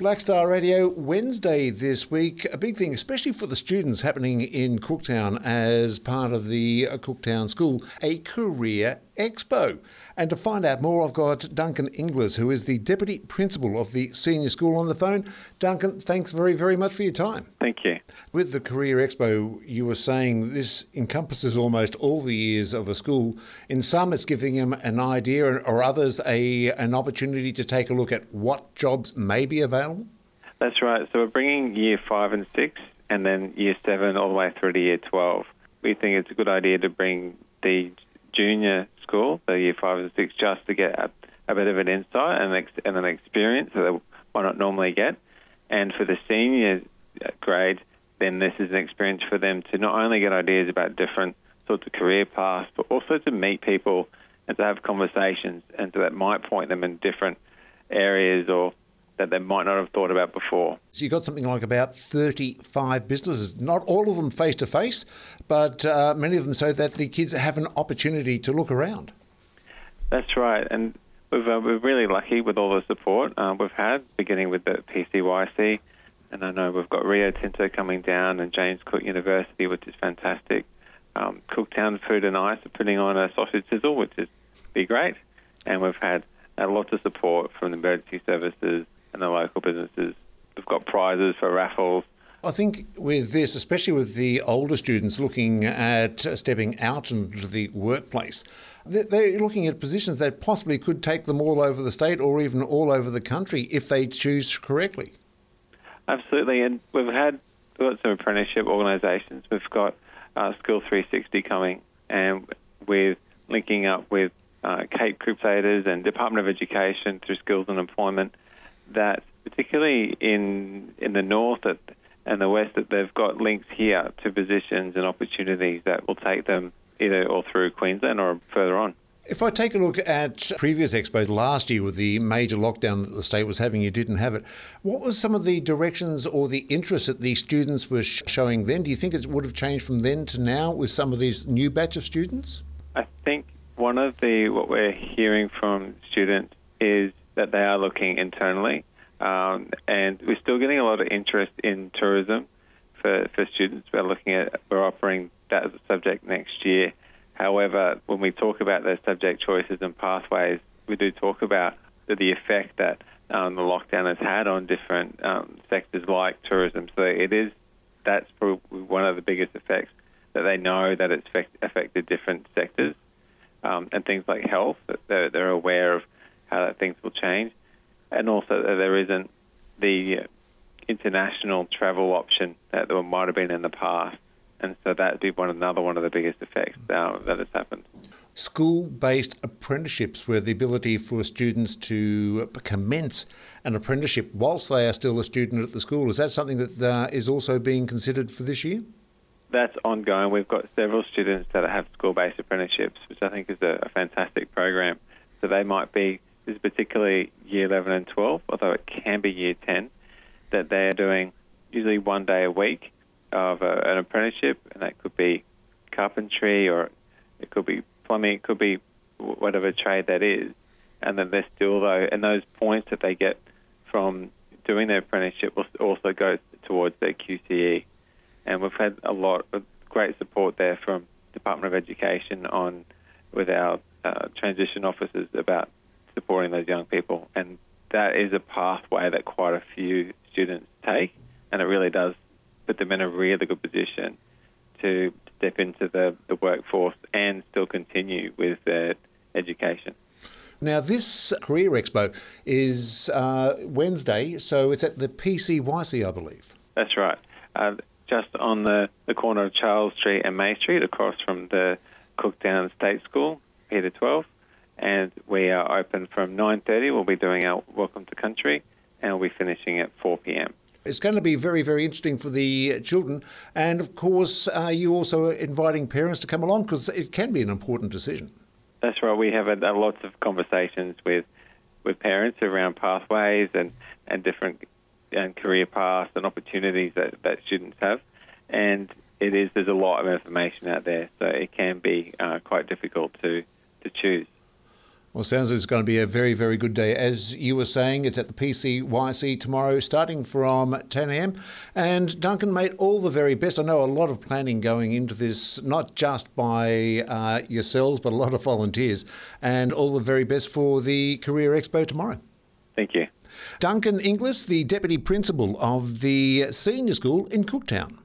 Black Star Radio Wednesday this week. A big thing, especially for the students, happening in Cooktown as part of the uh, Cooktown School, a career expo. And to find out more, I've got Duncan Inglis, who is the Deputy Principal of the Senior School, on the phone. Duncan, thanks very, very much for your time. Thank you. With the Career Expo, you were saying this encompasses almost all the years of a school. In some, it's giving them an idea, or others, a, an opportunity to take a look at what jobs may be available? That's right. So we're bringing year five and six, and then year seven all the way through to year 12. We think it's a good idea to bring the junior school, the year five and six, just to get a, a bit of an insight and, ex- and an experience that they might not normally get. And for the senior uh, grade, then this is an experience for them to not only get ideas about different sorts of career paths, but also to meet people and to have conversations, and so that might point them in different areas or that they might not have thought about before. So you've got something like about 35 businesses, not all of them face to face, but uh, many of them so that the kids have an opportunity to look around. That's right, and we've, uh, we're really lucky with all the support uh, we've had, beginning with the PCYC, and I know we've got Rio Tinto coming down and James Cook University, which is fantastic. Um, Cooktown Food and Ice are putting on a sausage sizzle, which is be great, and we've had uh, lots of support from the emergency services and the local businesses. We've got prizes for raffles. I think with this, especially with the older students looking at stepping out into the workplace, they're looking at positions that possibly could take them all over the state or even all over the country if they choose correctly. Absolutely, and we've had we've got some apprenticeship organisations. We've got uh, Skill 360 coming, and with linking up with uh, Cape Crusaders and Department of Education through Skills and Employment that particularly in in the north and the west that they've got links here to positions and opportunities that will take them either or through Queensland or further on. If I take a look at previous expos last year with the major lockdown that the state was having, you didn't have it. What was some of the directions or the interest that the students were showing then? Do you think it would have changed from then to now with some of these new batch of students? I think one of the what we're hearing from students is that they are looking internally. Um, and we're still getting a lot of interest in tourism for, for students. We're looking at, we're offering that as a subject next year. However, when we talk about those subject choices and pathways, we do talk about the effect that um, the lockdown has had on different um, sectors like tourism. So it is that's probably one of the biggest effects that they know that it's affected different sectors um, and things like health. They're, they're aware of how that things change, and also that there isn't the international travel option that there might have been in the past, and so that'd be one another one of the biggest effects uh, that has happened. School-based apprenticeships, where the ability for students to commence an apprenticeship whilst they are still a student at the school, is that something that uh, is also being considered for this year? That's ongoing. We've got several students that have school-based apprenticeships, which I think is a, a fantastic program. So they might be is particularly year 11 and 12, although it can be year 10, that they are doing usually one day a week of a, an apprenticeship, and that could be carpentry or it could be plumbing, it could be whatever trade that is. And then they're still, though, and those points that they get from doing their apprenticeship will also go towards their QCE. And we've had a lot of great support there from Department of Education on with our uh, transition officers about supporting those young people. And that is a pathway that quite a few students take, and it really does put them in a really good position to step into the, the workforce and still continue with their education. Now, this Career Expo is uh, Wednesday, so it's at the PCYC, I believe. That's right. Uh, just on the, the corner of Charles Street and May Street, across from the Cooktown State School, P to 12 and we are open from 9.30. We'll be doing our Welcome to Country, and we'll be finishing at 4 p.m. It's going to be very, very interesting for the children. And of course, are you also inviting parents to come along because it can be an important decision? That's right. We have a, a lots of conversations with, with parents around pathways and, and different and career paths and opportunities that, that students have. And it is there's a lot of information out there, so it can be uh, quite difficult to, to choose. Well, sounds like it's going to be a very, very good day. As you were saying, it's at the PCYC tomorrow, starting from 10 a.m. And Duncan, mate, all the very best. I know a lot of planning going into this, not just by uh, yourselves, but a lot of volunteers. And all the very best for the Career Expo tomorrow. Thank you. Duncan Inglis, the Deputy Principal of the Senior School in Cooktown.